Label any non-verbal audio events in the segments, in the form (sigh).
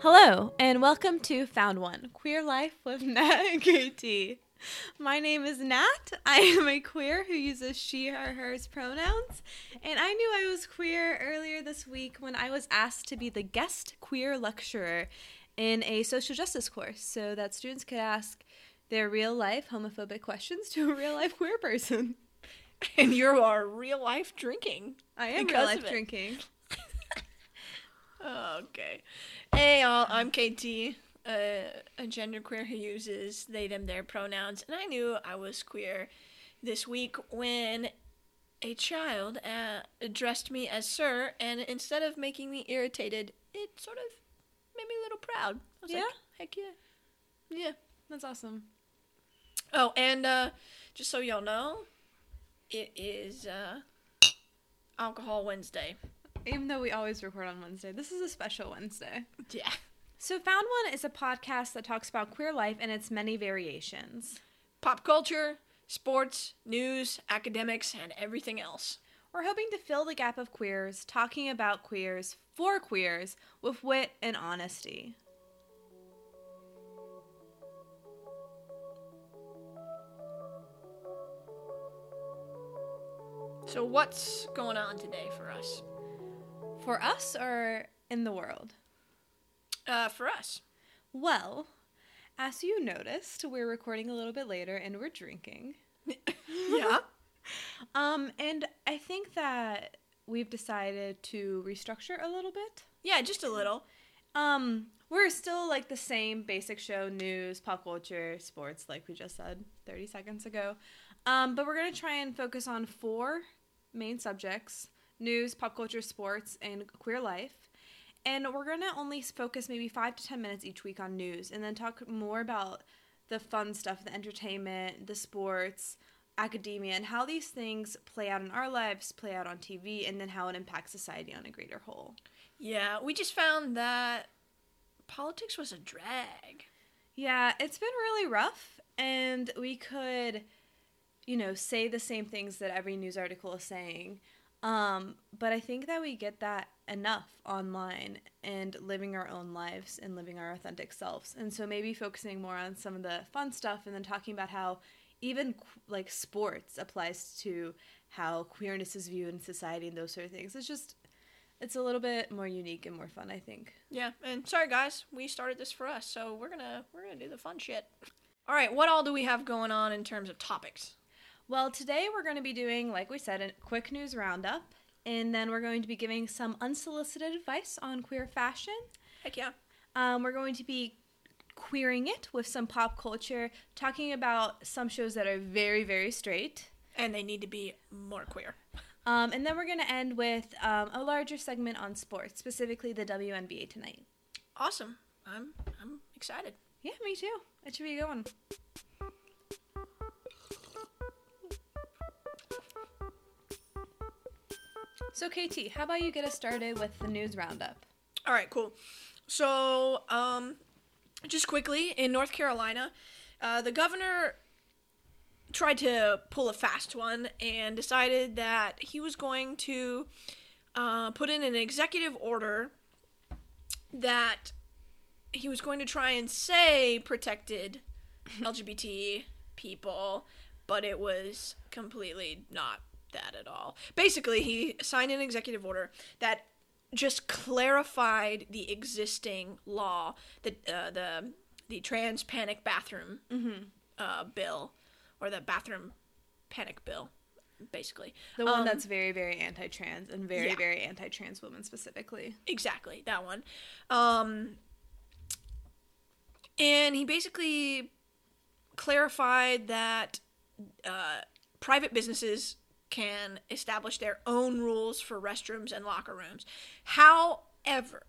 Hello, and welcome to Found One Queer Life with (laughs) Nat and KT. My name is Nat. I am a queer who uses she, her, hers pronouns. And I knew I was queer earlier this week when I was asked to be the guest queer lecturer in a social justice course so that students could ask their real life homophobic questions to a real life queer person. And you are real life drinking. I am real life drinking. (laughs) Okay. Hey, y'all. I'm KT, uh, a genderqueer who uses they, them, their pronouns. And I knew I was queer this week when a child uh, addressed me as sir, and instead of making me irritated, it sort of made me a little proud. I was Yeah? like, heck yeah. Yeah. That's awesome. Oh, and uh, just so y'all know, it is uh, Alcohol Wednesday. Even though we always record on Wednesday, this is a special Wednesday. Yeah. So, Found One is a podcast that talks about queer life and its many variations. Pop culture, sports, news, academics, and everything else. We're hoping to fill the gap of queers, talking about queers for queers with wit and honesty. So, what's going on today for us? For us or in the world? Uh, for us. Well, as you noticed, we're recording a little bit later and we're drinking. (laughs) Yeah. (laughs) Um, and I think that we've decided to restructure a little bit. yeah, just a little. Um, we're still like the same basic show news, pop culture, sports, like we just said 30 seconds ago. Um, but we're going to try and focus on four main subjects news, pop culture, sports, and queer life. And we're going to only focus maybe five to 10 minutes each week on news and then talk more about the fun stuff, the entertainment, the sports, academia, and how these things play out in our lives, play out on TV, and then how it impacts society on a greater whole. Yeah, we just found that politics was a drag. Yeah, it's been really rough, and we could, you know, say the same things that every news article is saying. Um, but I think that we get that enough online and living our own lives and living our authentic selves. And so maybe focusing more on some of the fun stuff and then talking about how even like sports applies to how queerness is viewed in society and those sort of things. It's just, it's a little bit more unique and more fun, I think. Yeah, and sorry guys, we started this for us, so we're gonna we're gonna do the fun shit. All right, what all do we have going on in terms of topics? Well, today we're going to be doing, like we said, a quick news roundup, and then we're going to be giving some unsolicited advice on queer fashion. Heck yeah. Um, we're going to be queering it with some pop culture, talking about some shows that are very, very straight. And they need to be more queer. Um, and then we're going to end with um, a larger segment on sports, specifically the WNBA tonight. Awesome. I'm I'm excited. Yeah, me too. It should be a good one. So, KT, how about you get us started with the news roundup? All right, cool. So, um, just quickly in North Carolina, uh, the governor tried to pull a fast one and decided that he was going to uh, put in an executive order that he was going to try and say protected (laughs) LGBT people, but it was completely not that at all. Basically, he signed an executive order that just clarified the existing law, the uh, the the trans panic bathroom uh, bill, or the bathroom panic bill, basically. The one Um, that's very, very anti trans and very, yeah. very anti trans women specifically. Exactly, that one. Um, and he basically clarified that uh, private businesses can establish their own rules for restrooms and locker rooms. However,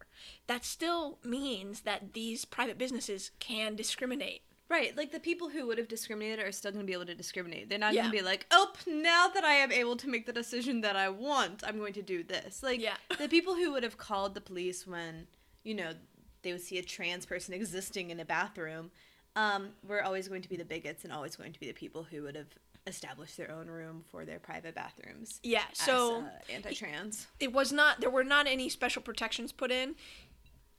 that still means that these private businesses can discriminate. Right, like the people who would have discriminated are still going to be able to discriminate. They're not Yeah. going to be like, "Oh, now that I am able to make the decision that I want, I'm going to do this." Like Yeah. the people who would have called the police when, you know, they would see a trans person existing in a bathroom, um, were always going to be the bigots and always going to be the people who would have established their own room for their private bathrooms. Yeah, so uh, anti-trans. it was not there were not any special protections put in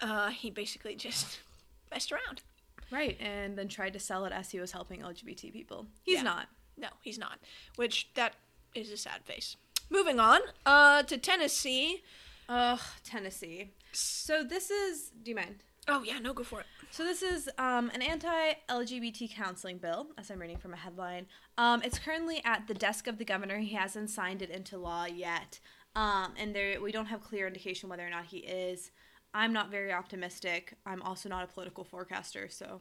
uh, he basically just (laughs) messed around. Right, and then tried to sell it as he was helping LGBT people. He's Yeah. not. No, he's not. Which that is a sad face. Moving on uh, to Tennessee. Ugh, Tennessee. So this is. Do you mind? Oh yeah, no, go for it. So this is um, an anti-LGBT counseling bill, as I'm reading from a headline. Um, it's currently at the desk of the governor. He hasn't signed it into law yet, um, and there we don't have clear indication whether or not he is. I'm not very optimistic. I'm also not a political forecaster, so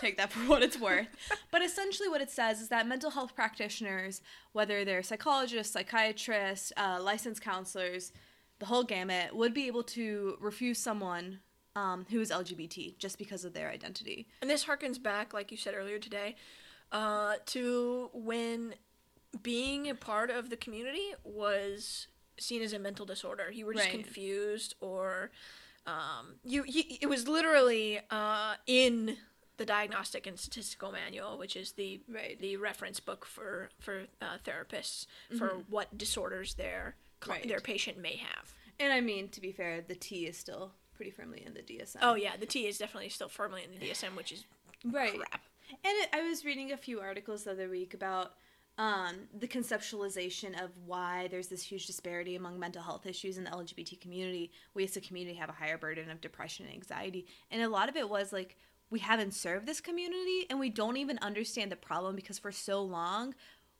take that for what it's worth. (laughs) But essentially, what it says is that mental health practitioners, whether they're psychologists, psychiatrists, uh, licensed counselors, the whole gamut, would be able to refuse someone um, who is LGBT just because of their identity. And this harkens back, like you said earlier today, uh, to when being a part of the community was seen as a mental disorder. You were just Right. confused, or um, you, you. It was literally uh, in the Diagnostic and Statistical Manual, which is the Right. the reference book for for uh, therapists for what disorders their Right. their patient may have. And I mean, to be fair, the T is still pretty firmly in the DSM. Oh yeah, the T is definitely still firmly in the DSM, which is right. crap. And it, I was reading a few articles the other week about um, the conceptualization of why there's this huge disparity among mental health issues in the LGBT community. We as a community have a higher burden of depression and anxiety. And a lot of it was like, we haven't served this community and we don't even understand the problem because for so long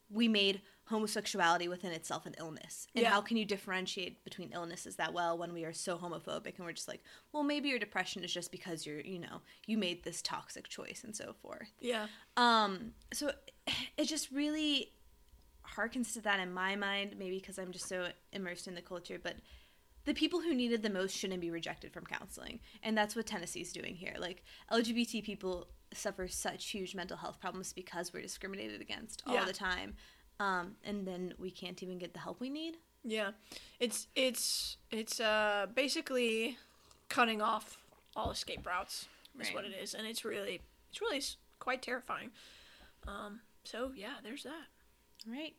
we made homosexuality within itself an illness. And Yeah. how can you differentiate between illnesses that well when we are so homophobic and we're just like, well, maybe your depression is just because you're, you know, you made this toxic choice and so forth. Yeah. Um, so (sighs) it just really harkens to that in my mind, maybe because I'm just so immersed in the culture, but the people who needed the most shouldn't be rejected from counseling. And that's what Tennessee's doing here. Like LGBT people suffer such huge mental health problems because we're discriminated against all Yeah. the time. Um, and then we can't even get the help we need. Yeah, it's it's it's uh basically cutting off all escape routes. Is what it is, and it's really it's really quite terrifying. Um. So yeah, there's that. All right.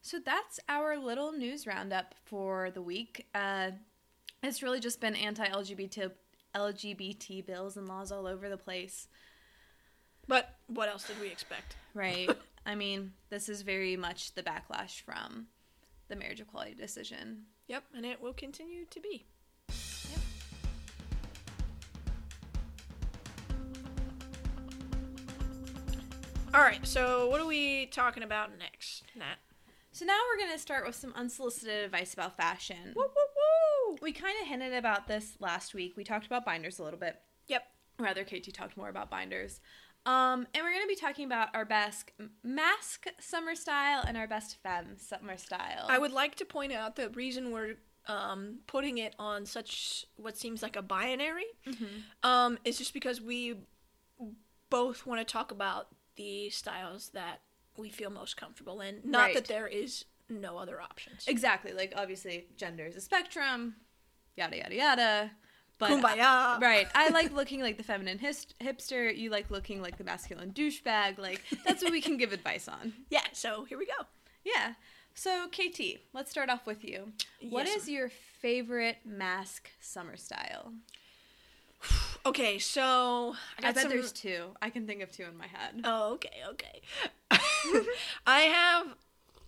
So that's our little news roundup for the week. Uh, it's really just been anti-LGBT LGBT bills and laws all over the place. But what else did we expect? Right. (laughs) I mean, this is very much the backlash from the marriage equality decision. Yep, and it will continue to be. All right, so what are we talking about next, Nat? So now we're going to start with some unsolicited advice about fashion. Woo woo woo! We kind of hinted about this last week. We talked about binders a little bit. Yep. rather KT talked more about binders. Um, and we're going to be talking about our best masc summer style and our best femme summer style. I would like to point out the reason we're um, putting it on such what seems like a binary um, is just because we both want to talk about the styles that we feel most comfortable in. Not Right. that there is no other options. exactly like obviously gender is a spectrum, yada yada yada. But Kumbaya. right, I like looking like the feminine his- hipster. You like looking like the masculine douchebag. Like that's what we can give advice on. (laughs) Yeah, so here we go. Yeah. So KT, let's start off with you. What Yes, is your favorite masc summer style? (sighs) Okay, so I, I, bet some- there's two. I can think of two in my head. Oh, okay, okay. (laughs) I have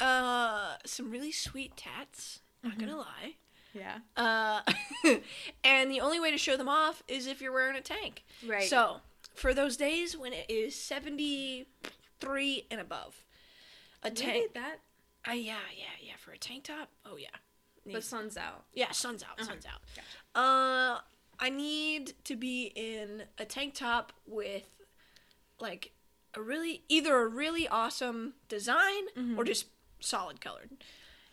uh, some really sweet tats. Not gonna lie. Yeah. Uh, (laughs) and the only way to show them off is if you're wearing a tank. Right. So, for those days when it is 73 and above, a tank. that, Uh, yeah, yeah, yeah. For a tank top, oh yeah. but Needs- sun's out. yeah, sun's out, Uh-huh. sun's out. Gotcha. Uh, I need to be in a tank top with, like, a really either a really awesome design Mm-hmm. or just solid colored.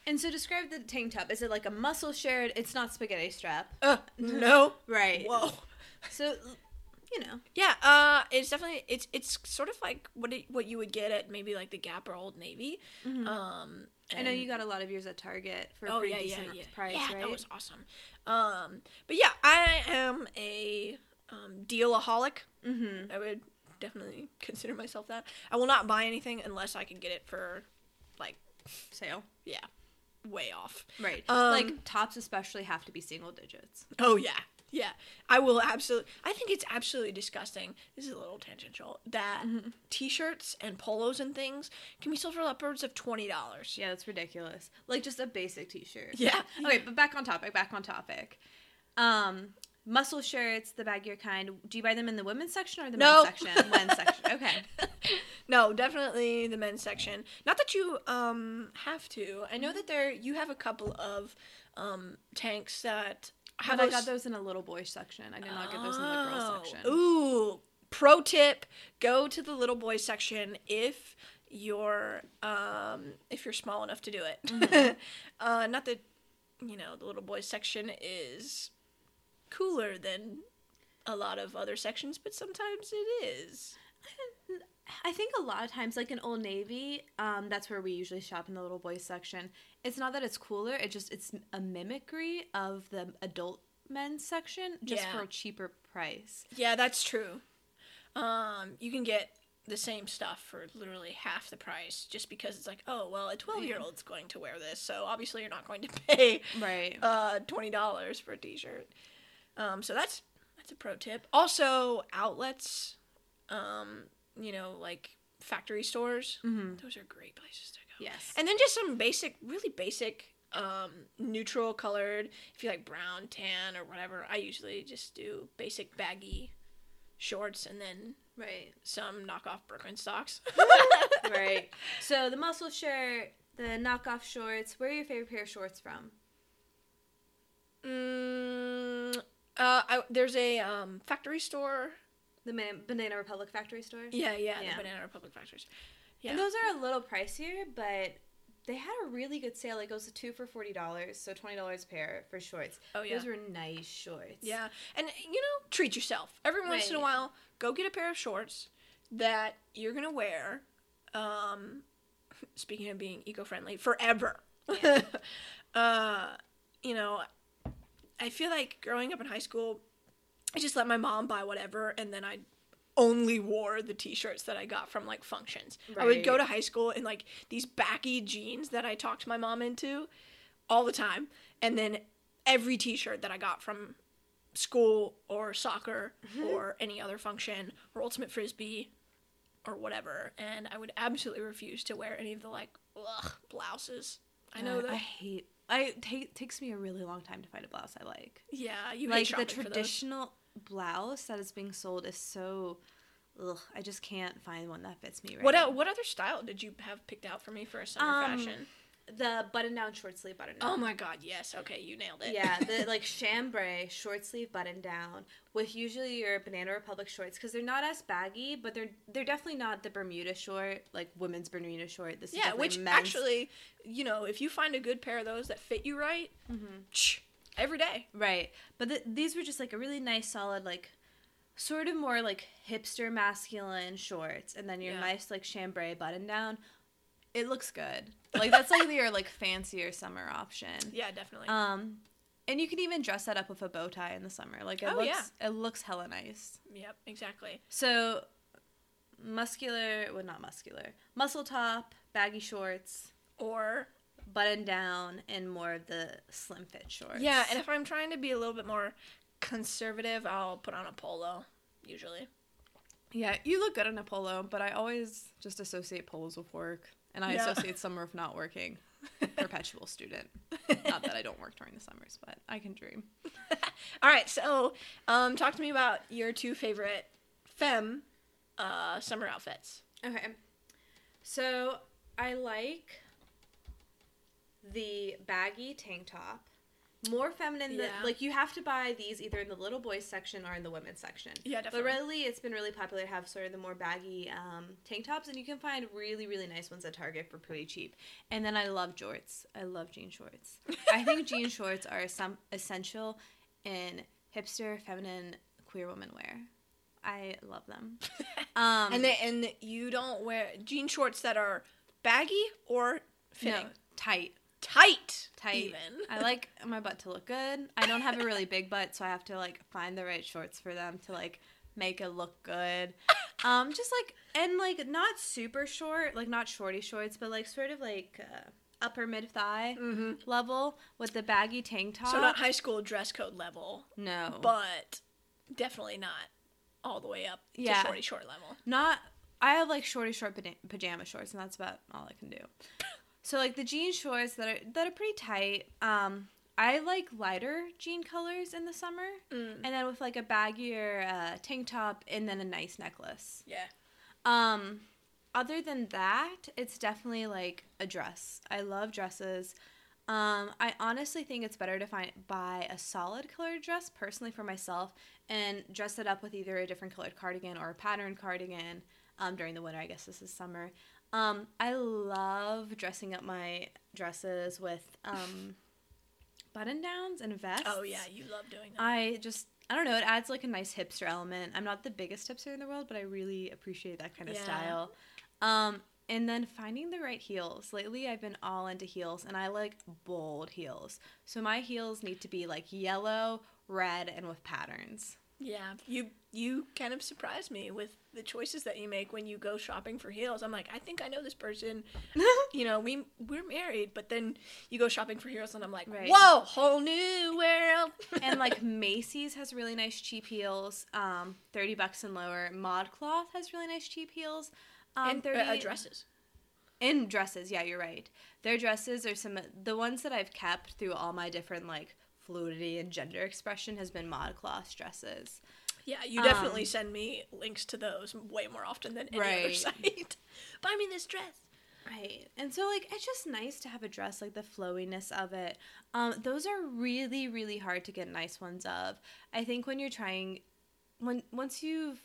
And so describe the tank top. Is it like a muscle shirt? It's not spaghetti strap. Uh, (laughs) no. Right. Whoa. So, you know. Yeah, uh, it's definitely it's it's sort of like what it, what you would get at maybe like the Gap or Old Navy. Um, Mm-hmm. I know you got a lot of yours at Target for a Oh pretty yeah, yeah, decent yeah. price, yeah, right? that was awesome. Um, but yeah, I am a um, dealaholic. mm-hmm. I would definitely (laughs) consider myself that. I will not buy anything unless I can get it for like Sale. yeah, way off. Right. Um, like tops especially have to be single digits. Oh yeah, Yeah, I will absolutely. I think it's absolutely disgusting. This is a little tangential. That t-shirts and polos and things can be sold for upwards of twenty dollars. Yeah, that's ridiculous. Like just a basic t-shirt. Yeah. Okay, but back on topic. Back on topic. Um, muscle shirts, the baggier kind. Do you buy them in the women's section or the No. men's section? men's (laughs) section. Okay. No, definitely the men's section. Not that you um have to. I know that there you have a couple of um tanks that have But I got those in a little boy section. I did not get those in the girls Oh, section. Ooh, pro tip: go to the little boy section if you're um if you're small enough to do it. Mm-hmm. (laughs) uh, not that you know the little boys section is cooler than a lot of other sections, but sometimes it is. I think a lot of times, like in Old Navy, um, that's where we usually shop in the little boys section. It's not that it's cooler; it just it's a mimicry of the adult men's section, just Yeah. for a cheaper price. Yeah, that's true. Um, you can get the same stuff for literally half the price just because it's like, oh well, a twelve year old's going to wear this, so obviously you're not going to (laughs) pay Right. uh twenty dollars for a t-shirt. Um, so that's that's a pro tip. Also, outlets, um, you know, like factory stores. mm-hmm. Those are great places to go. Yes. And then just some basic, really basic, um, neutral colored. If you like brown, tan, or whatever, I usually just do basic baggy shorts and then right. some knockoff Brooklyn Birkenstocks. (laughs) right. (laughs) So the muscle shirt, the knockoff shorts. Where are your favorite pair of shorts from? mm, uh, I, there's a um, factory store. The Man- Banana Republic factory store. Yeah, yeah, Yeah. the Banana Republic factories. Yeah. And those are a little pricier, but they had a really good sale. It goes to two for forty dollars, so twenty dollars pair for shorts. Oh, yeah. Those were nice shorts. Yeah, and you know, treat yourself every once in a while. Go get a pair of shorts that you're gonna wear. Um, speaking of being eco-friendly, forever. Yeah. (laughs) uh, you know, I feel like growing up in high school, I just let my mom buy whatever, and then I only wore the t-shirts that I got from like functions. I would go to high school in like these baggy jeans that I talked my mom into all the time, and then every t-shirt that I got from school or soccer or any other function or ultimate frisbee or whatever, and I would absolutely refuse to wear any of the like ugh, blouses. I know Uh, that. I hate. I take takes me a really long time to find a blouse I like. yeah, you like the shopping for those. traditional blouse that is being sold is so. Ugh, I just can't find one that fits me right. What el- what other style did you have picked out for me for a summer Um, fashion? The button down short sleeve button down. Oh my god, yes. Okay, you nailed it. Yeah, the (laughs) like chambray short sleeve button down with usually your Banana Republic shorts because they're not as baggy, but they're they're definitely not the Bermuda short like women's Bermuda short. This is yeah, which men's. actually, you know, if you find a good pair of those that fit you right, Mm-hmm. shh, every day. right, but th- these were just like a really nice solid like sort of more like hipster masculine shorts, and then your Yeah. nice like chambray button down. It looks good. Like that's like your like fancier summer option. Yeah, definitely. Um, and you can even dress that up with a bow tie in the summer. Like it Oh, looks, yeah. it looks hella nice. yep, exactly. So, muscular, well, not muscular, muscle top, baggy shorts, Or button down, and more of the slim fit shorts. yeah, and if I'm trying to be a little bit more conservative, I'll put on a polo usually. yeah, you look good in a polo, but I always just associate polos with work, and I Yeah. associate summer with not working. (laughs) Perpetual student. Not that I don't work during the summers, but I can dream. (laughs) All right, so um, talk to me about your two favorite femme uh, summer outfits. Okay. So I like the baggy tank top. More feminine than like you have to buy these either in the little boys section or in the women's section. Yeah, definitely. But definitely. really it's been really popular to have sort of the more baggy um, tank tops and you can find really, really nice ones at Target for pretty cheap. And then I love jorts. I love jean shorts. I think (laughs) jean shorts are some essential in hipster, feminine, queer woman wear. I love them. (laughs) Um, and they, and you don't wear jean shorts that are baggy or fitting. no, tight. Tight. Tight. Even. I like (laughs) my butt to look good. I don't have a really big butt, so I have to like find the right shorts for them to like make it look good. Um, just like and like not super short, like not shorty shorts, but like sort of like uh, upper mid thigh Mm-hmm. level with the baggy tank top. So not high school dress code level, no, but definitely not all the way up Yeah. to shorty short level. not. I have like shorty short pajama- pajama shorts, and that's about all I can do. So like the jean shorts that are that are pretty tight. Um, I like lighter jean colors in the summer, Mm. and then with like a baggier uh, tank top, and then a nice necklace. Yeah. Um, other than that, it's definitely like a dress. I love dresses. Um, I honestly think it's better to find buy a solid colored dress personally for myself and dress it up with either a different colored cardigan or a patterned cardigan. Um, during the winter, I guess this is summer. Um, I love dressing up my dresses with um, (laughs) button downs and vests. Oh yeah, you love doing that. I just I don't know, it adds like a nice hipster element. I'm not the biggest hipster in the world, but I really appreciate that kind of Yeah. style. Um and then finding the right heels. Lately I've been all into heels and I like bold heels. So my heels need to be like yellow, red and with patterns. yeah, you you kind of surprise me with the choices that you make when you go shopping for heels. I'm like, I think I know this person. (laughs) you know, we we're married, but then you go shopping for heels, and I'm like, Right. whoa, whole new world. (laughs) and like (laughs) Macy's has really nice cheap heels, um 30 bucks and lower. Modcloth has really nice cheap heels. Um, and 30 uh, dresses. In dresses, yeah, you're right. Their dresses are some the ones that I've kept through all my different like fluidity and gender expression has been modcloth dresses. Yeah, you definitely Um, send me links to those way more often than any other (laughs) Right. site. Buy me this dress. Right. And so like it's just nice to have a dress like the flowiness of it. Um those are really really hard to get nice ones of. I think when you're trying when once you've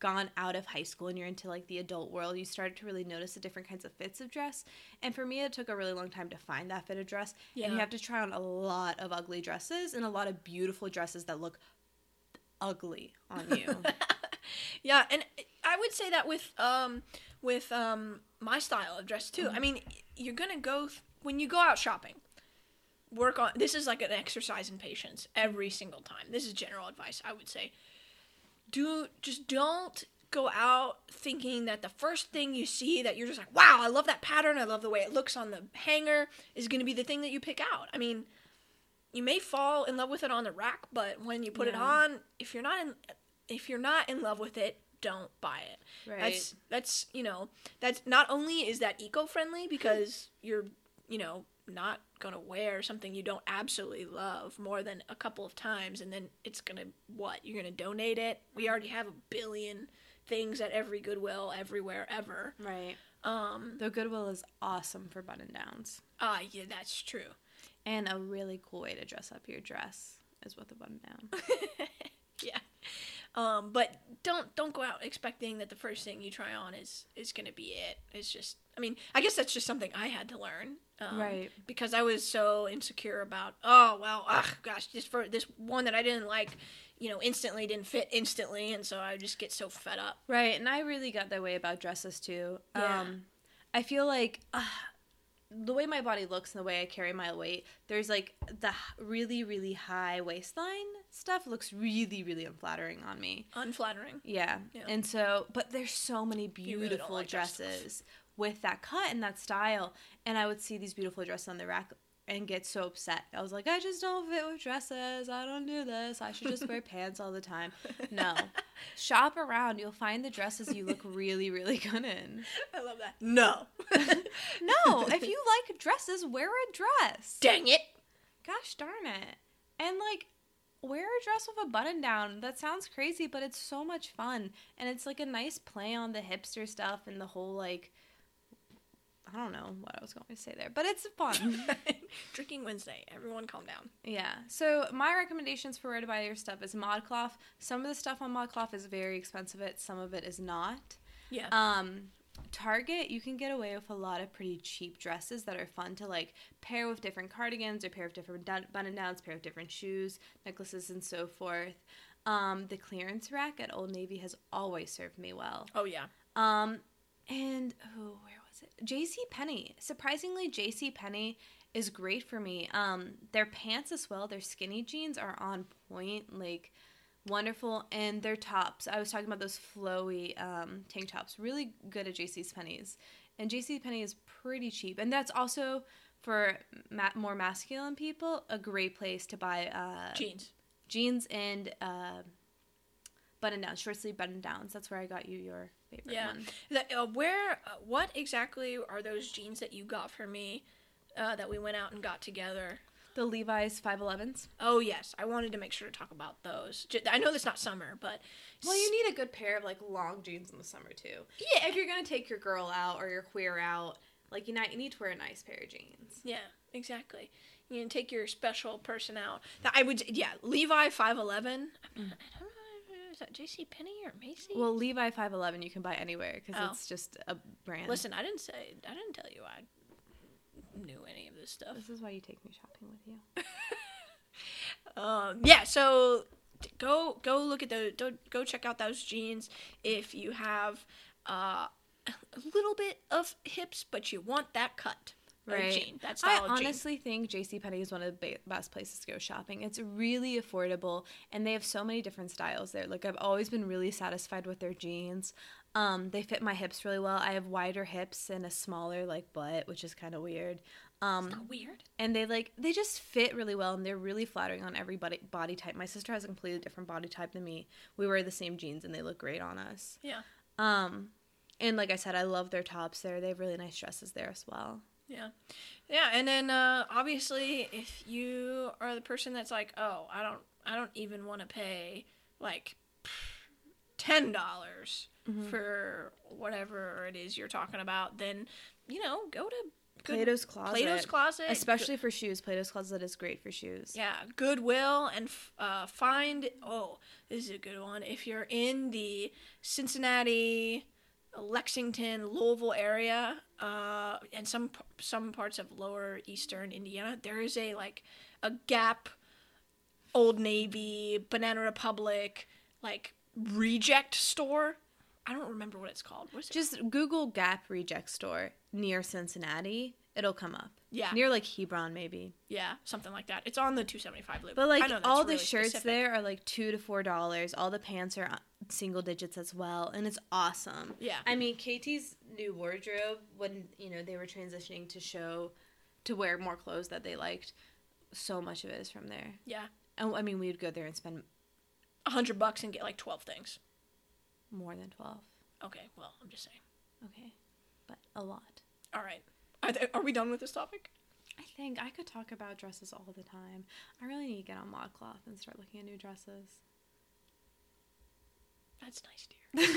gone out of high school and you're into like the adult world, you start to really notice the different kinds of fits of dress. And for me it took a really long time to find that fit of dress. Yeah. And you have to try on a lot of ugly dresses and a lot of beautiful dresses that look ugly on you. (laughs) Yeah, and I would say that with um with um my style of dress too. I mean, you're gonna go th- when you go out shopping. Work on this is like an exercise in patience every single time. This is general advice I would say. Do just don't go out thinking that the first thing you see that you're just like, wow, I love that pattern, I love the way it looks on the hanger is gonna be the thing that you pick out. I mean, you may fall in love with it on the rack, but when you put it on, if you're not in if you're not in love with it, don't buy it. Right. That's that's you know that's not only is that eco friendly because you're you know not gonna wear something you don't absolutely love more than a couple of times and then it's gonna what you're gonna donate it. We already have a billion things at every Goodwill everywhere ever. right. Um. The Goodwill is awesome for button downs. Ah, yeah, that's true. And a really cool way to dress up your dress is with a button down. (laughs) yeah. Um, but don't don't go out expecting that the first thing you try on is is gonna be it. It's just, I mean, I guess that's just something I had to learn, um, Right. Because I was so insecure about, oh well, ugh, gosh, this for this one that I didn't like, you know, instantly didn't fit instantly, and so I would just get so fed up. Right, and I really got that way about dresses too. Yeah. Um, I feel like uh, the way my body looks and the way I carry my weight, there's like the really, really high waistline stuff looks really, really unflattering on me. Unflattering. Yeah. Yeah. And so, but there's so many really beautiful like that dresses with that cut and that style. And I would see these beautiful dresses on the rack and get so upset. I was like, I just don't fit with dresses. I don't do this. I should just wear (laughs) pants all the time. No. (laughs) Shop around. You'll find the dresses you look really, really good in. I love that. No. (laughs) No, if you like dresses, wear a dress. Dang it. Gosh darn it. And like wear a dress with a button down. That sounds crazy, but it's so much fun. And it's like a nice play on the hipster stuff and the whole like I don't know what I was going to say there, but it's fun. (laughs) (laughs) Drinking Wednesday. Everyone calm down. yeah. So my recommendations for where to buy your stuff is ModCloth. Some of the stuff on ModCloth is very expensive. It some of it is not. Yeah. Um, Target, you can get away with a lot of pretty cheap dresses that are fun to like pair with different cardigans or pair with different dun- button downs, pair with different shoes, necklaces, and so forth. Um, the clearance rack at Old Navy has always served me well. oh yeah. Um, and oh, where J.C. Penney. Surprisingly, J.C. Penney is great for me. Um, their pants as well. Their skinny jeans are on point, like wonderful, and their tops. I was talking about those flowy um, tank tops. Really good at J.C. Penney's. and JCPenney is pretty cheap, and that's also for ma- more masculine people a great place to buy uh, Jeans. jeans and uh, button downs, short sleeve button downs. That's where I got you your favorite Yeah. one. That, uh, where, uh, what exactly are those jeans that you got for me uh, that we went out and got together? The Levi's 511s. Oh, yes. I wanted to make sure to talk about those. I know that's not summer, but. Well, you need a good pair of like long jeans in the summer too. Yeah. If you're gonna take your girl out or your queer out, like you, not, you need to wear a nice pair of jeans. Yeah, exactly. You can take your special person out. I would, yeah, Levi 511. I, mean, I don't know, is that J.C. Penney or Macy? Well, Levi 511 you can buy anywhere because Oh. it's just a brand. listen, I didn't say, I didn't tell you I knew any of this stuff. this is why you take me shopping with you. (laughs) Um, yeah, so t- go go look at the do- go check out those jeans if you have uh, a little bit of hips, but you want that cut. Right. that I style of jean. honestly think JCPenney is one of the best places to go shopping. It's really affordable and they have so many different styles there. Like I've always been really satisfied with their jeans. Um, they fit my hips really well. I have wider hips and a smaller like butt, which is kind of weird. Um, weird. and they like they just fit really well and they're really flattering on every body, body type. My sister has a completely different body type than me. We wear the same jeans and they look great on us. Yeah, Um, and like I said, I love their tops there. They have really nice dresses there as well. Yeah, yeah. And then uh, obviously, if you are the person that's like, oh, I don't, I don't even want to pay like ten dollars Mm-hmm. for whatever it is you're talking about, then you know, go to good- Plato's Closet. Plato's Closet, Especially for shoes. Plato's Closet is great for shoes. Yeah, Goodwill and uh, find. Oh, this is a good one. If you're in the Cincinnati, Lexington, Louisville area, uh, and some some parts of lower eastern Indiana, there is a like a Gap, Old Navy, Banana Republic, like reject store. I don't remember what it's called. It? Just Google Gap Reject Store near Cincinnati. It'll come up. Yeah. Near like Hebron, maybe. yeah, something like that. It's on the 275 loop. But like all the really shirts specific. there are like two to four dollars. All the pants are uh, single digits as well, and it's awesome. Yeah. I mean, KT's new wardrobe when you know they were transitioning to show to wear more clothes that they liked. So much of it is from there. Yeah, And I mean, we would go there and spend a hundred bucks and get like 12 things. more than twelve. Okay, well, I'm just saying. Okay, but a lot. All right. Are, th- are we done with this topic? I think I could talk about dresses all the time. I really need to get on ModCloth and start looking at new dresses. That's nice, dear. (laughs)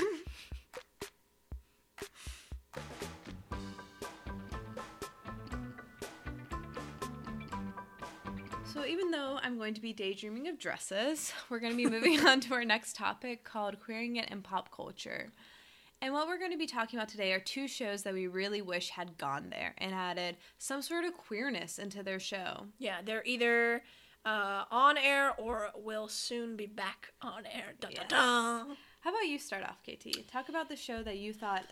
So even though I'm going to be daydreaming of dresses, we're going to be moving (laughs) on to our next topic called queering it in pop culture. And what we're going to be talking about today are two shows that we really wish had gone there and added some sort of queerness into their show. Yeah, they're either uh, on air or will soon be back on air. Dun, dun, Yes. dun. How about you start off, KT? Talk about the show that you thought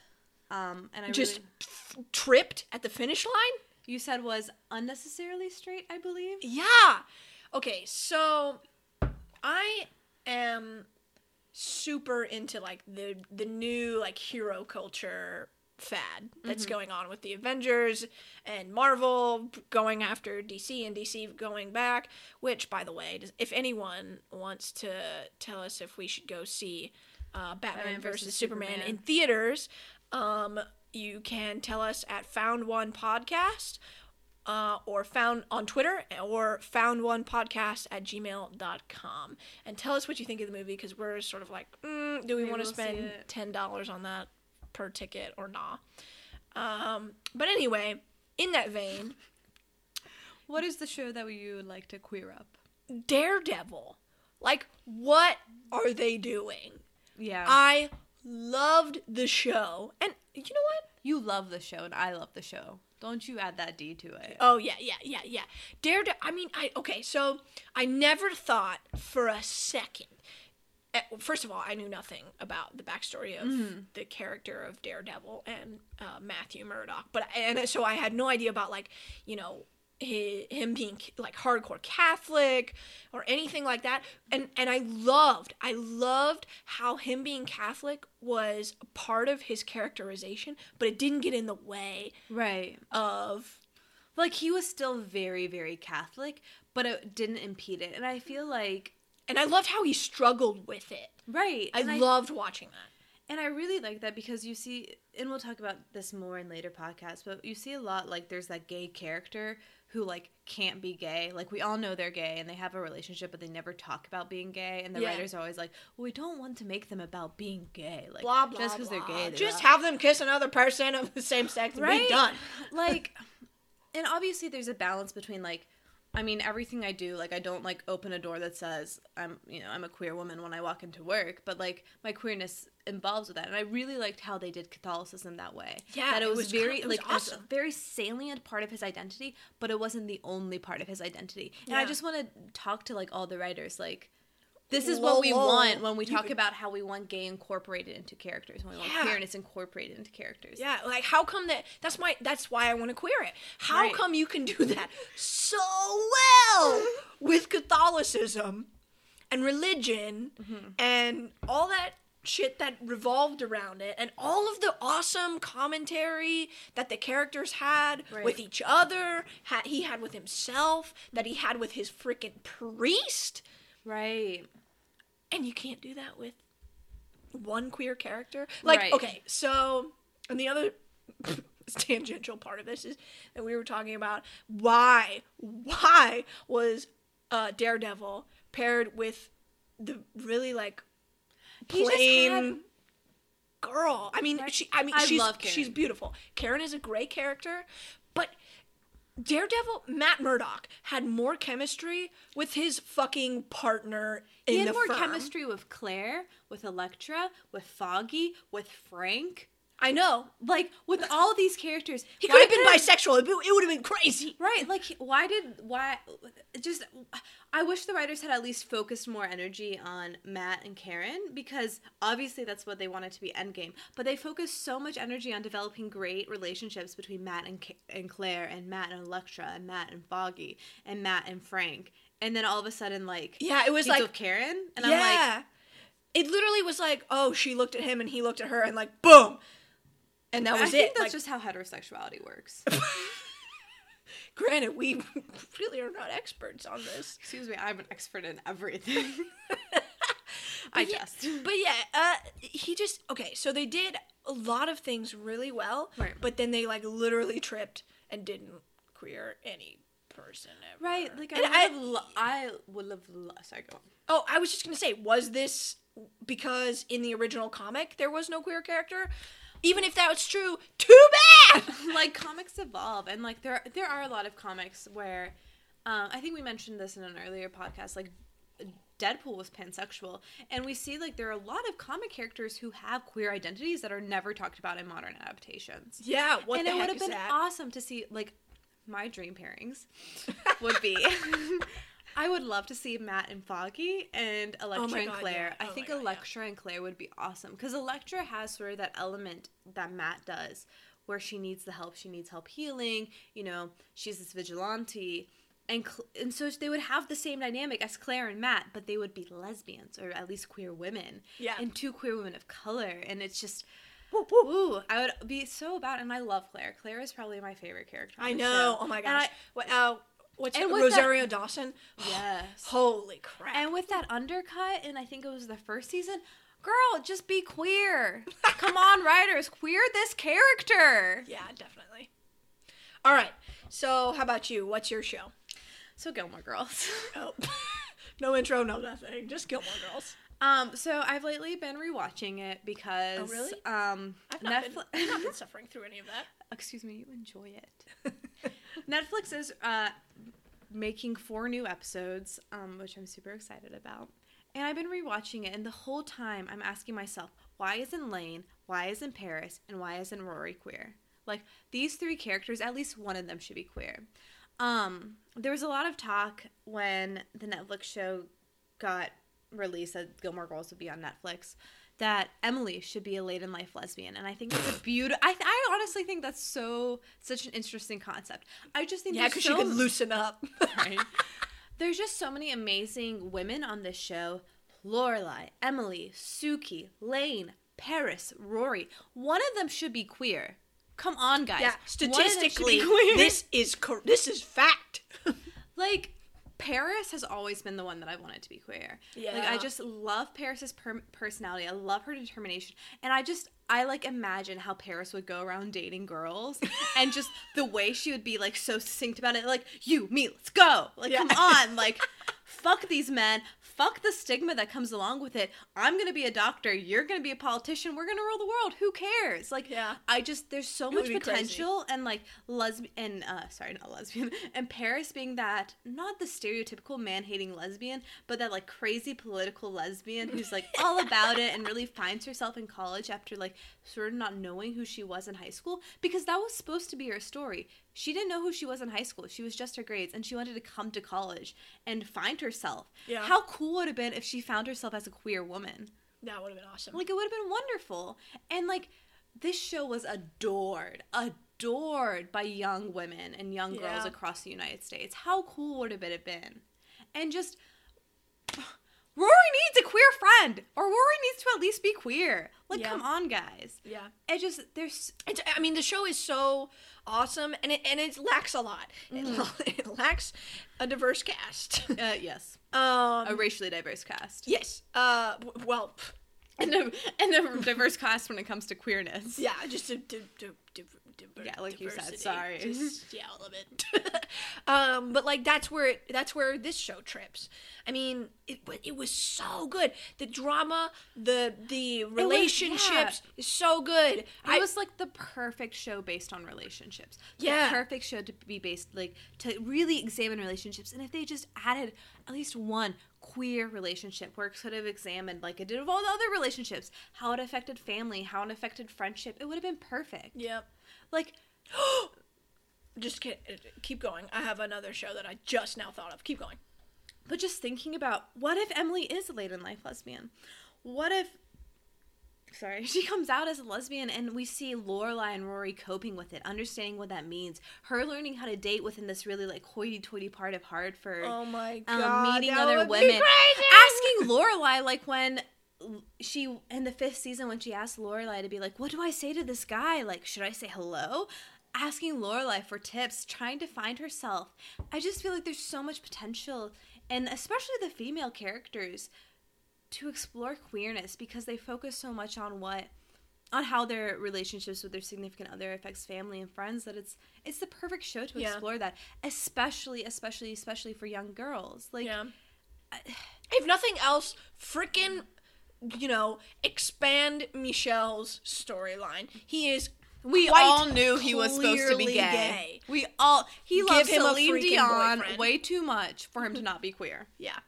um and I Just really, f- tripped at the finish line? you said was unnecessarily straight, I believe. Yeah. Okay, so I am super into like the the new like hero culture fad that's going on with the Avengers and Marvel going after DC and DC going back, which by the way, does, if anyone wants to tell us if we should go see uh, Batman, Batman versus, versus Superman, Superman. in theaters, um, you can tell us at Found One Podcast uh, or found on Twitter or found one podcast at gmail.com and tell us what you think of the movie because we're sort of like, mm, do we want to we'll spend $10 on that per ticket or not? Um, but anyway, in that vein, What is the show that you would like to queer up? Daredevil. Like, what are they doing? Yeah. I loved the show. And you know what? you love the show and I love the show. Don't you add that D to it. Oh yeah, yeah, yeah, yeah. Daredevil. I mean, I okay. So I never thought for a second. eh, First of all, I knew nothing about the backstory of the character of Daredevil and uh, Matthew Murdock, but and so I had no idea about like you know hi- him being like hardcore Catholic or anything like that. And and I loved, I loved how him being Catholic was part of his characterization, but it didn't get in the way Right. of Like he was still very, very Catholic, but it didn't impede it. And I feel like and I loved how he struggled with it. right. I and loved watching that. And I really like that because you see, and we'll talk about this more in later podcasts, but you see a lot like there's that gay character who like can't be gay. Like we all know they're gay and they have a relationship, but they never talk about being gay. And the Yeah. writers are always like, well, we don't want to make them about being gay. Like Blah blah. just because they're gay, they're just have them kiss another person of the same sex and be Right? done. like and obviously there's a balance between like I mean everything I do like I don't like open a door that says I'm you know I'm a queer woman when I walk into work but like my queerness involves with that and I really liked how they did Catholicism that way. Yeah, that it it was, was very it was like it was a very salient part of his identity but it wasn't the only part of his identity. And I just want to talk to like all the writers like this is what we want when we talk about how we want gay incorporated into characters when we want Yeah. queerness incorporated into characters Yeah, like how come that? That's my. That's why I want to queer it. How Right. come you can do that so well (laughs) with Catholicism and religion Mm-hmm. and all that shit that revolved around it, and all of the awesome commentary that the characters had Right. with each other, had he had with himself, that he had with his freaking priest, right and you can't do that with one queer character. Like, Right. okay, so and the other (laughs) tangential part of this is that we were talking about why why was uh, Daredevil paired with the really like plain had- girl. I mean, Right. she. I mean, I she's she's beautiful. Karen is a great character, but Daredevil Matt Murdock had more chemistry with his fucking partner in he had more firm. chemistry with Claire, with Elektra, with Foggy, with Frank. I know. Like with all these characters, He could have been bisexual. It, it would have been crazy. Right, like why did why just I wish the writers had at least focused more energy on Matt and Karen because obviously that's what they wanted to be Endgame, but they focused so much energy on developing great relationships between Matt and and Claire and Matt and Elektra and Matt and Foggy and Matt and Frank, and then all of a sudden like Yeah, it was like Karen, and yeah. I'm like it literally was like, oh, she looked at him and he looked at her and like boom, and that I was think it. that's Like, just how heterosexuality works. (laughs) granted, we (laughs) really are not experts on this. Excuse me, I'm an expert in everything. (laughs) I yeah, just. But yeah, uh, he just okay. So they did a lot of things really well, Right. but then they like literally tripped and didn't queer any person ever. Right, like I And would I- have, lo- I would have. Lo- sorry, go on. Oh, I was just gonna say, was this because in the original comic there was no queer character? Even if that was true, too bad. (laughs) like comics evolve, and like there there are a lot of comics where, um, I think we mentioned this in an earlier podcast. Like Deadpool was pansexual, and we see like there are a lot of comic characters who have queer identities that are never talked about in modern adaptations. Yeah, what and it would have been that? awesome to see like my dream pairings would be. (laughs) (laughs) I would love to see Matt and Foggy and Elektra Oh and God, Claire. yeah. I Oh think my God, yeah. Elektra and Claire would be awesome because Elektra has sort of that element that Matt does, where she needs the help. She needs help healing. You know, she's this vigilante, and Cl- and so they would have the same dynamic as Claire and Matt, but they would be lesbians or at least queer women. Yeah. and two queer women of color, and it's just. Woo, woo. Ooh, I would be so about, and I love Claire. Claire is probably my favorite character. I know. show. Oh my And gosh. I- what, uh, what's and with that- Rosario Dawson? (gasps) yes. Holy crap! And with that undercut, and I think it was the first season, girl, just be queer. (laughs) Come on, writers, queer this character. yeah, definitely. All right. So, how about you? What's your show? So Gilmore Girls. (laughs) Oh, (laughs) no intro, no nothing. Just Gilmore Girls. Um, so I've lately been rewatching it because Oh, really? um I've not, been, Netflix I've not been suffering through any of that. excuse me, you enjoy it. Netflix is uh making four new episodes, um, which I'm super excited about. And I've been rewatching it, and the whole time I'm asking myself, why isn't Lane, why isn't Paris, and why isn't Rory queer? Like these three characters, at least one of them should be queer. Um, there was a lot of talk when the Netflix show got released that Gilmore Girls would be on Netflix that Emily should be a late in life lesbian, and I think it's a (laughs) beautiful. I, I honestly think that's so such an interesting concept. I just think Yeah, because so she can loosen up. (laughs) right? There's just so many amazing women on this show. Lorelai, Emily, Sookie, Lane, Paris, Rory. One of them should be queer. Come on, guys. Yeah, One of them be statistically, this is cor- this is fact. (laughs) like Paris has always been the one that I wanted to be queer. Yeah. Like. I just love Paris's per- personality. I love her determination, and I just I like imagine how Paris would go around dating girls, (laughs) and just the way she would be like so succinct about it. Like you, me, let's go. Like Yeah. come on, like (laughs) fuck these men. Fuck the stigma that comes along with it. I'm gonna be a doctor. You're gonna be a politician. We're gonna rule the world. Who cares? Like, Yeah. I just there's so It much be crazy. potential and like lesbian and uh sorry not lesbian (laughs) and paris being that not the stereotypical man-hating lesbian but that like crazy political lesbian who's like (laughs) all about it and really finds herself in college after like sort of not knowing who she was in high school because that was supposed to be her story she didn't know who she was in high school she was just her grades and she wanted to come to college and find herself Yeah. how cool would have been if she found herself as a queer woman That would have been awesome. like it would have been wonderful. And like this show was adored, adored by young women and young girls Yeah. across the United States. How cool would have it have been? And just (sighs) Rory needs a queer friend, or Rory needs to at least be queer. Like, Yeah. come on, guys. yeah. It just there's It's, I mean, the show is so awesome, and it and it lacks a lot. It, (laughs) it lacks a diverse cast. (laughs) uh, yes, um, a racially diverse cast, yes. Uh, well, and a and a diverse class when it comes to queerness. yeah, just a di- di- di- diver- Yeah, like you said, sorry. Just, (laughs) yeah, a little bit. um, but like that's where it, that's where this show trips. I mean, it it was so good. The drama, the the relationships is so good. It I was like the perfect show based on relationships. The Yeah. perfect show to be based like to really examine relationships. And if they just added at least one queer relationship where it could have examined like it did of all the other relationships, how it affected family, how it affected friendship, it would have been perfect. yep Like (gasps) Just keep going. I have another show that I just now thought of. Keep going. But just thinking about what if Emily is a late in life lesbian? What if sorry, (laughs) she comes out as a lesbian and we see Lorelai and Rory coping with it, understanding what that means. Her learning how to date within this really like hoity toity part of Hartford. Oh my god, um, god, meeting that other women. Asking Lorelai like when she in the fifth season when she asked Lorelai to be like, What do I say to this guy? Like, should I say hello? Asking Lorelai for tips, trying to find herself. I just feel like there's so much potential and especially the female characters to explore queerness because they focus so much on what on how their relationships with their significant other affects family and friends that it's it's the perfect show to Yeah. explore that especially especially especially for young girls like yeah. If nothing else, freaking, you know, expand Michel's storyline. He is. we all knew he was supposed to be clearly gay. we all he Give loves Celine Dion boyfriend. way too much for him to not be queer (laughs) Yeah.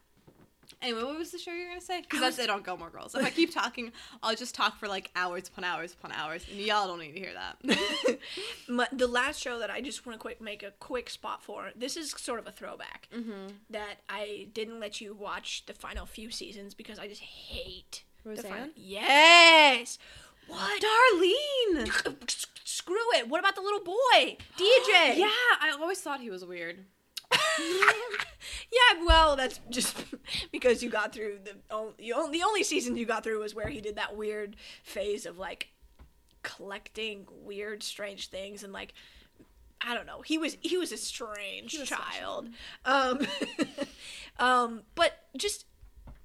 Anyway what was the show you were gonna say because I that's it on Gilmore Girls if I keep talking I'll just talk for like hours upon hours upon hours and y'all don't need to hear that (laughs) My, the last show that I just want to quick make a quick spot for. This is sort of a throwback mm-hmm. that I didn't let you watch the final few seasons because I just hate the Roseanne? final. Yes. What? Darlene Screw it. What about the little boy, DJ? (gasps) yeah I always thought he was weird (laughs) yeah, well, that's just (laughs) because you got through the only, the only season you got through was where he did that weird phase of like collecting weird, strange things and like I don't know. He was he was a strange was child. (laughs) Um, um, but just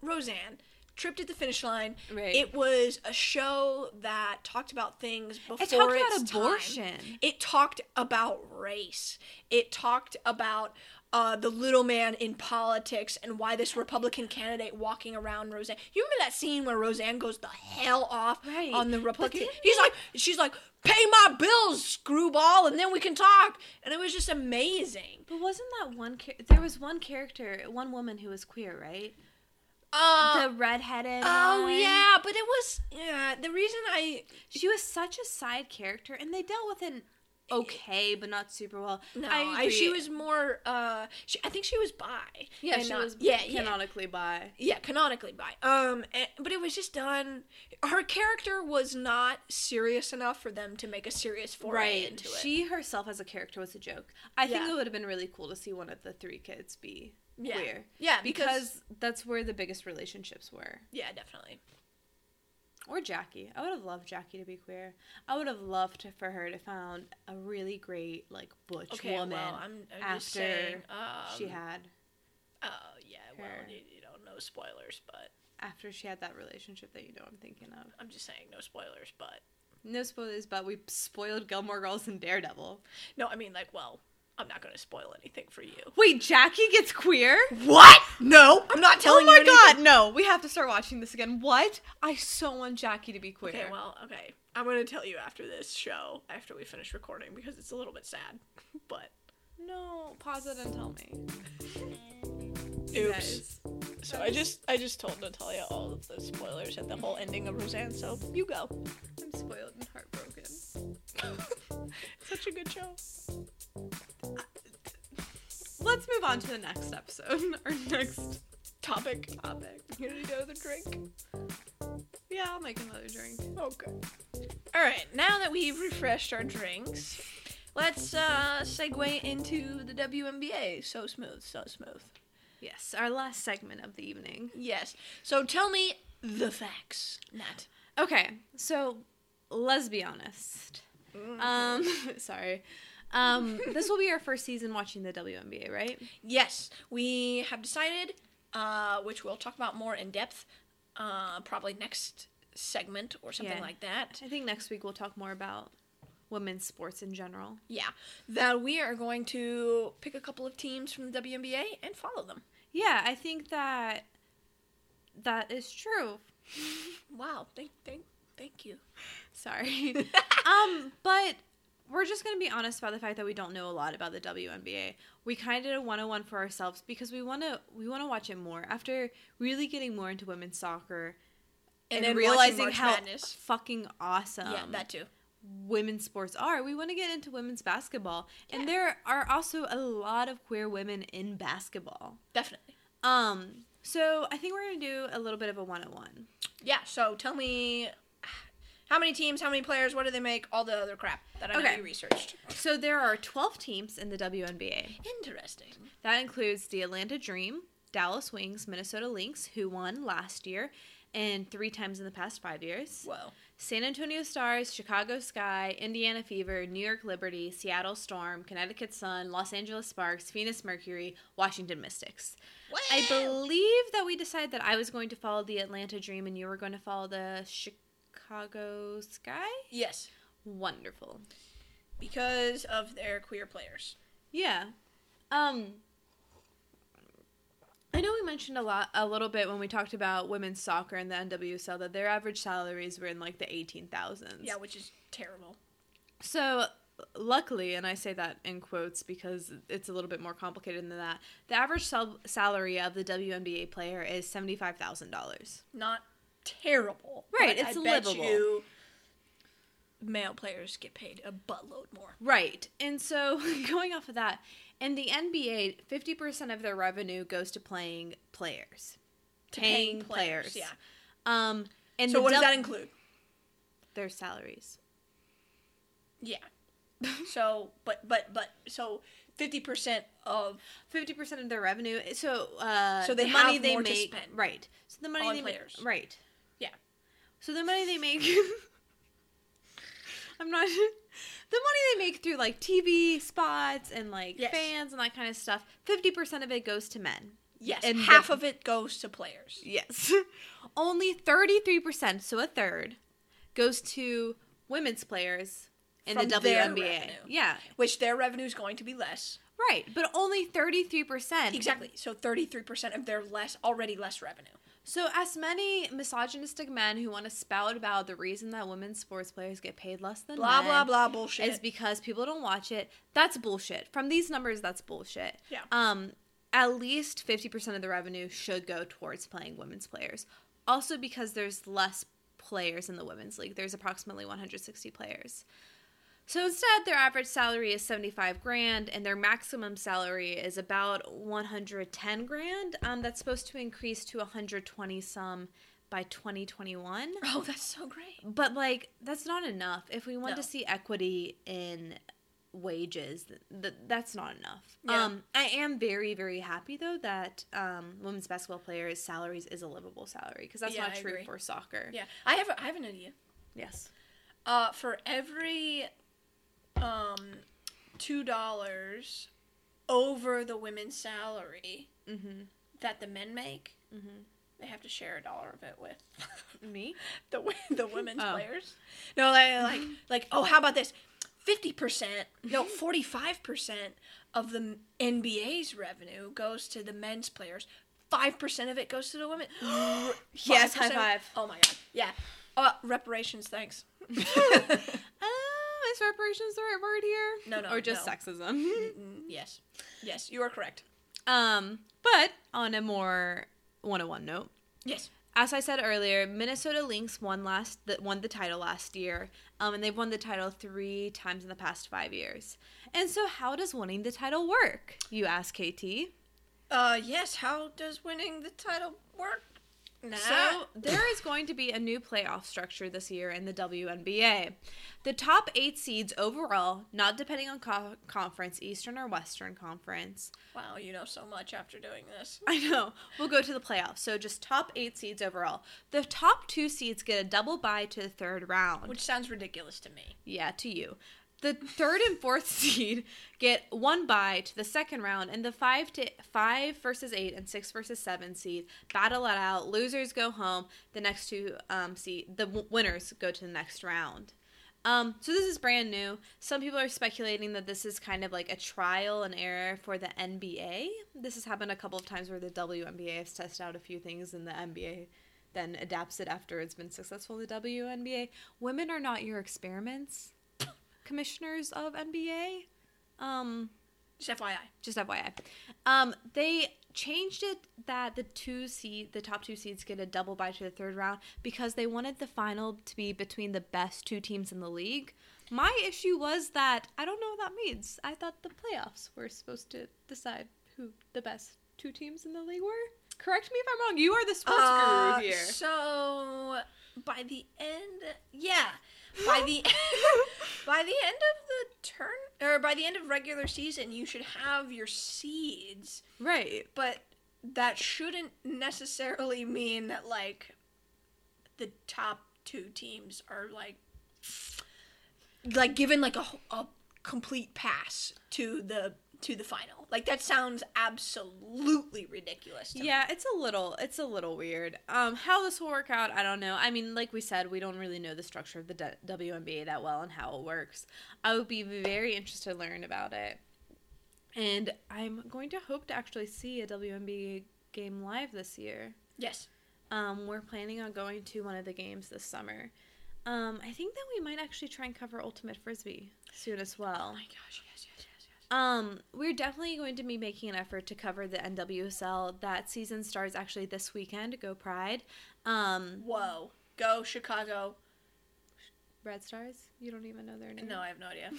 Roseanne tripped at the finish line. Right. It was a show that talked about things before it talked about its time. abortion It talked about race. It talked about uh, the little man in politics and why this Republican candidate walking around Roseanne. You remember that scene where Roseanne goes the hell off Right. on the Republican? He's like, she's like, pay my bills, screwball, and then we can talk. And it was just amazing. But wasn't that one? Char- there was one character, one woman who was queer, right? Uh, the redheaded. oh one. yeah, but it was yeah. The reason I She was such a side character, and they dealt with it okay, but not super well. No, I I, she was more. Uh, she, I think she was bi. Yeah, she not- was Yeah, yeah, canonically bi. yeah, canonically bi. Um, and, but it was just done. Her character was not serious enough for them to make a serious foray Right. into it. She herself as a character was a joke. I think it would have been really cool to see one of the three kids be Yeah. queer. yeah, Because, because, that's where the biggest relationships were. yeah, definitely. Or Jackie. I would have loved Jackie to be queer. I would have loved to- for her to found a really great like butch Okay, woman well, I'm, I'm after saying. Um, she had Oh yeah, well, you, you don't know spoilers, but after she had that relationship that you know I'm thinking of. I'm just saying no spoilers. But No spoilers, but we spoiled Gilmore Girls and Daredevil. no, I mean like, well, I'm not going to spoil anything for you. Wait, Jackie gets queer? What? No, I'm not telling oh you. Oh my you. god, no. We have to start watching this again. What? I so want Jackie to be queer. Okay, well, okay. I'm gonna tell you after this show, after we finish recording, because it's a little bit sad. (laughs) But no, pause it and tell me. oops. So I just I just told Natalia all of the spoilers at the whole ending of Roseanne. So you go. I'm spoiled and heartbroken. (laughs) Such a good show. Let's move on to the next episode. (laughs) Our next Topic. topic. You need another drink? Yeah, I'll make another drink. Okay. All right. Now that we've refreshed our drinks, let's uh, segue into the WNBA. So smooth, so smooth. Yes, our last segment of the evening. Yes. So tell me the facts, Nat. Okay, so let's be honest. Um, (laughs) sorry. Um, this will be our first season watching the WNBA, right? Yes, we have decided, uh, which we'll talk about more in depth, uh, probably next segment or something Yeah. like that. I think next week we'll talk more about women's sports in general. Yeah, that we are going to pick a couple of teams from the WNBA and follow them. Yeah, I think that that is true. Wow, thank, thank, thank you. Sorry. (laughs) um, but we're just gonna be honest about the fact that we don't know a lot about the WNBA. We kind of did a 101 for ourselves because we want to we want to watch it more after really getting more into women's soccer and, then realizing how Madness. fucking awesome yeah, that too. women's sports are. We want to get into women's basketball, Yeah. and there are also a lot of queer women in basketball. Definitely. Um, so I think we're gonna do a little bit of a 101. Yeah, so tell me how many teams, how many players, what do they make, all the other crap that I know Okay. you researched. So there are 12 teams in the WNBA. Interesting. That includes the Atlanta Dream, Dallas Wings, Minnesota Lynx, who won last year and three times in the past five years. Whoa. San Antonio Stars, Chicago Sky, Indiana Fever, New York Liberty, Seattle Storm, Connecticut Sun, Los Angeles Sparks, Phoenix Mercury, Washington Mystics. I believe that we decided that I was going to follow the Atlanta Dream and you were going to follow the Chicago Sky. Yes, Wonderful. because of their queer players. Yeah. Um I know we mentioned a lot a little bit when we talked about women's soccer and the NWSL that their average salaries were in like the 18,000s. Yeah, which is terrible. So luckily, and I say that in quotes because it's a little bit more complicated than that. The average sal- salary of the WNBA player is $75,000. Not terrible. Right, but it's I bet livable. you male players get paid a buttload more. Right. And so (laughs) going off of that, in the NBA, 50% of their revenue goes to playing players. To paying players. Yeah. Um and So what does that include? Their salaries. Yeah. (laughs) so, but but but so fifty percent of Fifty percent of their revenue. So, uh, So the money they make, right? So the money on they players. make, right? So the money they make. (laughs) I'm not. (laughs) The money they make through like TV spots and like Yes. fans and that kind of stuff. Fifty percent of it goes to men. yes, And half the- of it goes to players. Yes. (laughs) Only thirty-three percent, so a third, goes to women's players in From the WNBA. revenue. Yeah, Which their revenue is going to be less. right. But only thirty-three percent. Exactly. So thirty three percent of their less already less revenue. So, as many misogynistic men who want to spout about the reason that women's sports players get paid less than Blah men blah blah bullshit. is because people don't watch it, that's bullshit. From these numbers, that's bullshit. Yeah. Um, at least fifty percent of the revenue should go towards playing women's players. Also, because there's less players in the women's league. There's approximately 160 players. So instead, their average salary is 75 grand and their maximum salary is about 110 grand. Um, that's supposed to increase to 120 some by 2021. (laughs) Oh, that's so great. But like that's not enough. If we want No. to see equity in wages, th- th- that's not enough. Yeah. Um, I am very very happy though that um, women's basketball players' salaries is a livable salary because that's Yeah, not I true agree. for soccer. Yeah, I have a, I have an idea. Yes. Uh, for every um two dollars over the women's salary Mm-hmm. that the men make, Mm-hmm. they have to share a dollar of it with (laughs) Me? the the women's Oh. players. No, like like, (laughs) like oh, how about this? Fifty percent, no, (laughs) forty five percent of the NBA's revenue goes to the men's players. Five percent of it goes to the women. (gasps) (gasps) Yes, high 5%? five. Oh my god, yeah. Uh, reparations, thanks. Is reparations the right word here? No, no, Or just no. sexism? (laughs) Yes, yes, you are correct. um, but on a more 101 note, Yes. as I said earlier, Minnesota Lynx won last the, won the title last year, um, and they've won the title three times in the past five years. And so, how does winning the title work? You ask, KT. Uh, yes. How does winning the title work? Nah. So there is going to be a new playoff structure this year in the WNBA. The top eight seeds overall, not depending on co- conference, Eastern or Western Conference. wow, you know so much after doing this. I know. We'll go to the playoffs. So just top eight seeds overall. The top two seeds get a double bye to the third round. Which sounds ridiculous to me. Yeah, to you. The third and fourth (laughs) seed get one bye to the second round, and the five to five versus eight and six versus seven seed battle it out. Losers go home. The next two um seed, the w- winners go to the next round. Um, so this is brand new. Some people are speculating that this is kind of like a trial and error for the NBA. This has happened a couple of times where the WNBA has tested out a few things and the NBA then adapts it after it's been successful in the WNBA. Women are not your experiments, commissioners of NBA. Um, Just FYI. just FYI. Um, they changed it that the two seed, the top two seeds, get a double bye to the third round because they wanted the final to be between the best two teams in the league. My issue was that I don't know what that means. I thought the playoffs were supposed to decide who the best two teams in the league were. Correct me if I'm wrong. You are the sports Uh, guru here. So by the end, yeah, by the (laughs) (laughs) by the end of the turn or by the end of regular season, you should have your seeds, Right. but that shouldn't necessarily mean that like the top two teams are like like given like a, a complete pass to the to the final. Like that sounds absolutely ridiculous. To me. Yeah, it's a little it's a little weird. Um how this will work out, I don't know. I mean, like we said, we don't really know the structure of the D- WNBA that well and how it works. I would be very interested to learn about it. And I'm going to hope to actually see a WNBA game live this year. Yes. Um we're planning on going to one of the games this summer. Um I think that we might actually try and cover Ultimate Frisbee soon as well. Oh my gosh, yes, yes. Um, we're definitely going to be making an effort to cover the NWSL. That season starts actually this weekend. Go Pride. Um, Whoa. Go Chicago. Red Stars. You don't even know their name. No, I have no idea.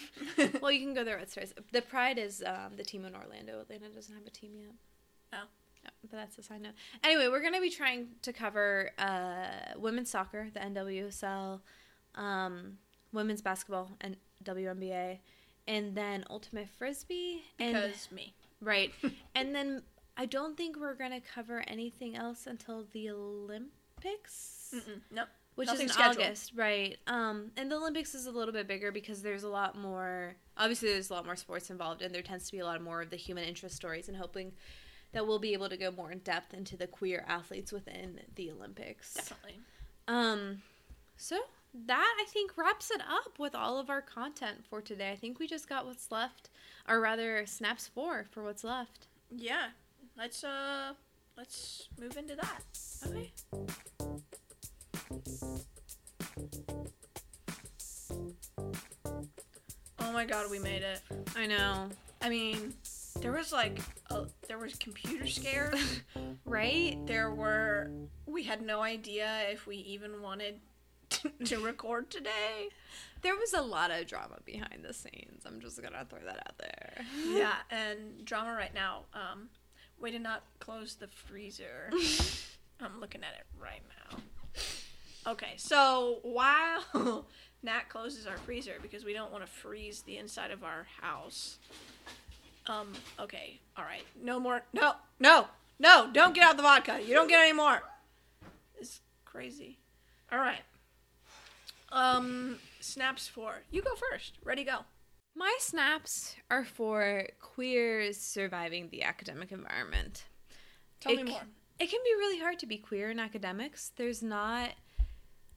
(laughs) Well, you can go there. Red Stars. The Pride is um, the team in Orlando. Atlanta doesn't have a team yet. Oh. But that's a side note. Anyway, we're going to be trying to cover uh, women's soccer, the NWSL, um, women's basketball, and WNBA, and then Ultimate Frisbee. And because me. Right. (laughs) and then I don't think we're going to cover anything else until the Olympics, Mm-mm. No. which nothing is in scheduled. August, right? Um and the Olympics is a little bit bigger because there's a lot more obviously there's a lot more sports involved and there tends to be a lot more of the human interest stories and hoping that we'll be able to go more in depth into the queer athletes within the Olympics. Definitely. Um so that I think wraps it up with all of our content for today. I think we just got what's left or rather snaps 4 for what's left. Yeah. Let's uh let's move into that. Okay. Oh my god, we made it. I know. I mean, there was like a, there was computer scare. (laughs) Right? there were we had no idea if we even wanted (laughs) to record today. There was a lot of drama behind the scenes. I'm just gonna throw that out there. (laughs) Yeah, and drama right now. Um, way to not close the freezer. (laughs) I'm looking at it right now. Okay, so while Nat closes our freezer because we don't want to freeze the inside of our house. Um, okay, all right. No more. No, no, no, don't get out the vodka. You don't get any more. It's crazy. All right. Um, snaps for. You go first. Ready, go. My snaps are for queers surviving the academic environment. Tell it, me more. It can be really hard to be queer in academics. There's not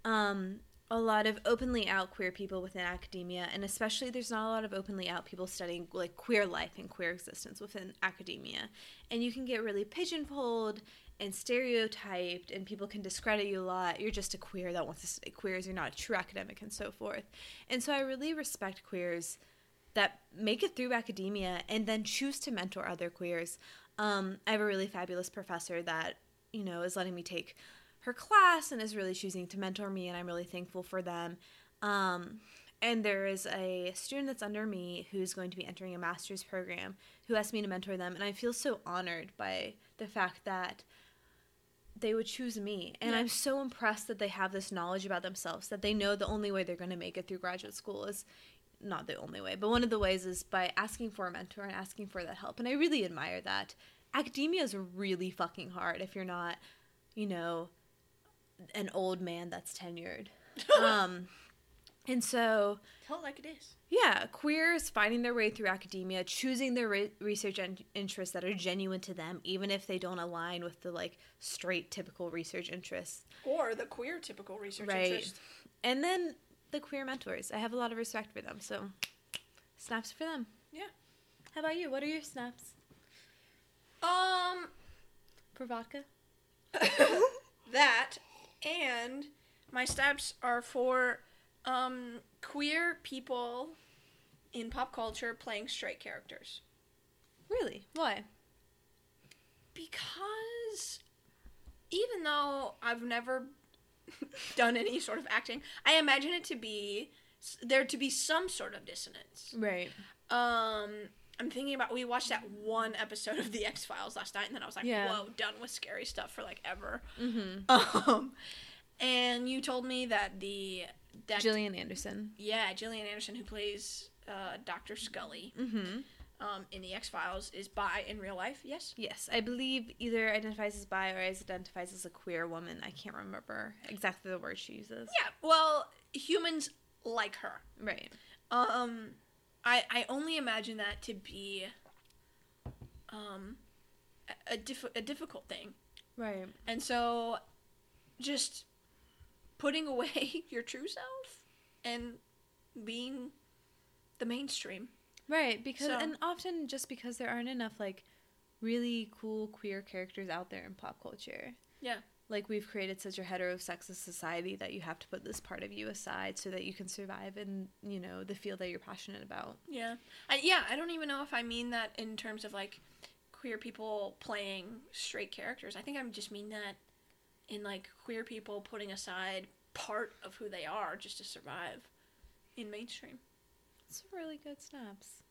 um, a lot of openly out queer people within academia, and especially there's not a lot of openly out people studying like queer life and queer existence within academia. And you can get really pigeonholed and stereotyped, and people can discredit you a lot. You're just a queer that wants to study queers. You're not a true academic, and so forth. And so I really respect queers that make it through academia and then choose to mentor other queers. Um, I have a really fabulous professor that, you know, is letting me take her class and is really choosing to mentor me, and I'm really thankful for them. Um, and there is a student that's under me who's going to be entering a master's program who asked me to mentor them, and I feel so honored by the fact that they would choose me. And Yeah. I'm so impressed that they have this knowledge about themselves, that they know the only way they're going to make it through graduate school is not the only way, but one of the ways is by asking for a mentor and asking for that help. And I really admire that. Academia is really fucking hard if you're not, you know, an old man that's tenured. (laughs) um, and so, Tell it like it is. yeah, queers finding their way through academia, choosing their re- research interests that are genuine to them, even if they don't align with the like straight typical research interests. Or the queer typical research Right. interest. And then the queer mentors. I have a lot of respect for them. So, snaps for them. Yeah. How about you? What are your snaps Um, for vodka? (laughs) that and my steps are for um queer people in pop culture playing straight characters Really? Why? because even though I've never (laughs) done any sort of acting, I imagine it to be there to be some sort of dissonance. Right. Um, I'm thinking about we watched that one episode of the X Files last night, and then I was like, Yeah. "Whoa, done with scary stuff for like ever." Mm-hmm. (laughs) Um, and you told me that the that Gillian Anderson. yeah, Gillian Anderson who plays uh, Doctor Scully Mm-hmm. um, in the X Files is bi in real life. Yes. Yes, I believe either identifies as bi or identifies as a queer woman. I can't remember exactly the word she uses. Yeah. Well, humans like her. Right. Um, I I only imagine that to be um a, diff- a difficult thing. Right. And so, just putting away (laughs) your true self and being the mainstream. Right. Because So- and often just because there aren't enough like really cool queer characters out there in pop culture. Yeah. Like we've created such a heterosexist society that you have to put this part of you aside so that you can survive in, you know, the field that you're passionate about. Yeah. I, yeah, I don't even know if I mean that in terms of like queer people playing straight characters. I think I just mean that in like queer people putting aside part of who they are just to survive in mainstream. It's really good snaps.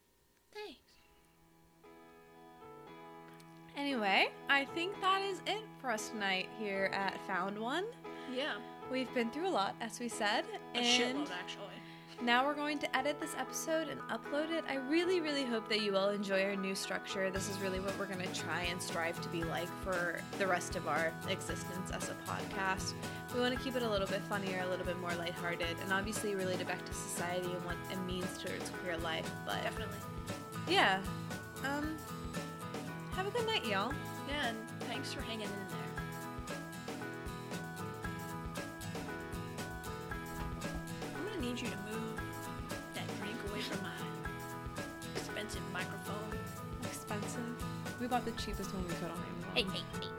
Thanks. Anyway, I think that is it for us tonight here at Found One. Yeah. We've been through a lot, as we said, A and shitload actually. now we're going to edit this episode and upload it. I really, really hope that you all enjoy our new structure. This is really what we're going to try and strive to be like for the rest of our existence as a podcast. We want to keep it a little bit funnier, a little bit more lighthearted, and obviously related back to society and what it means towards queer life. But Definitely. yeah, um, have a good night, y'all. Yeah, and thanks for hanging in there. I'm gonna need you to move that drink away from my expensive microphone. Expensive. We bought the cheapest one we could on Amazon. Hey, hey, hey, hey.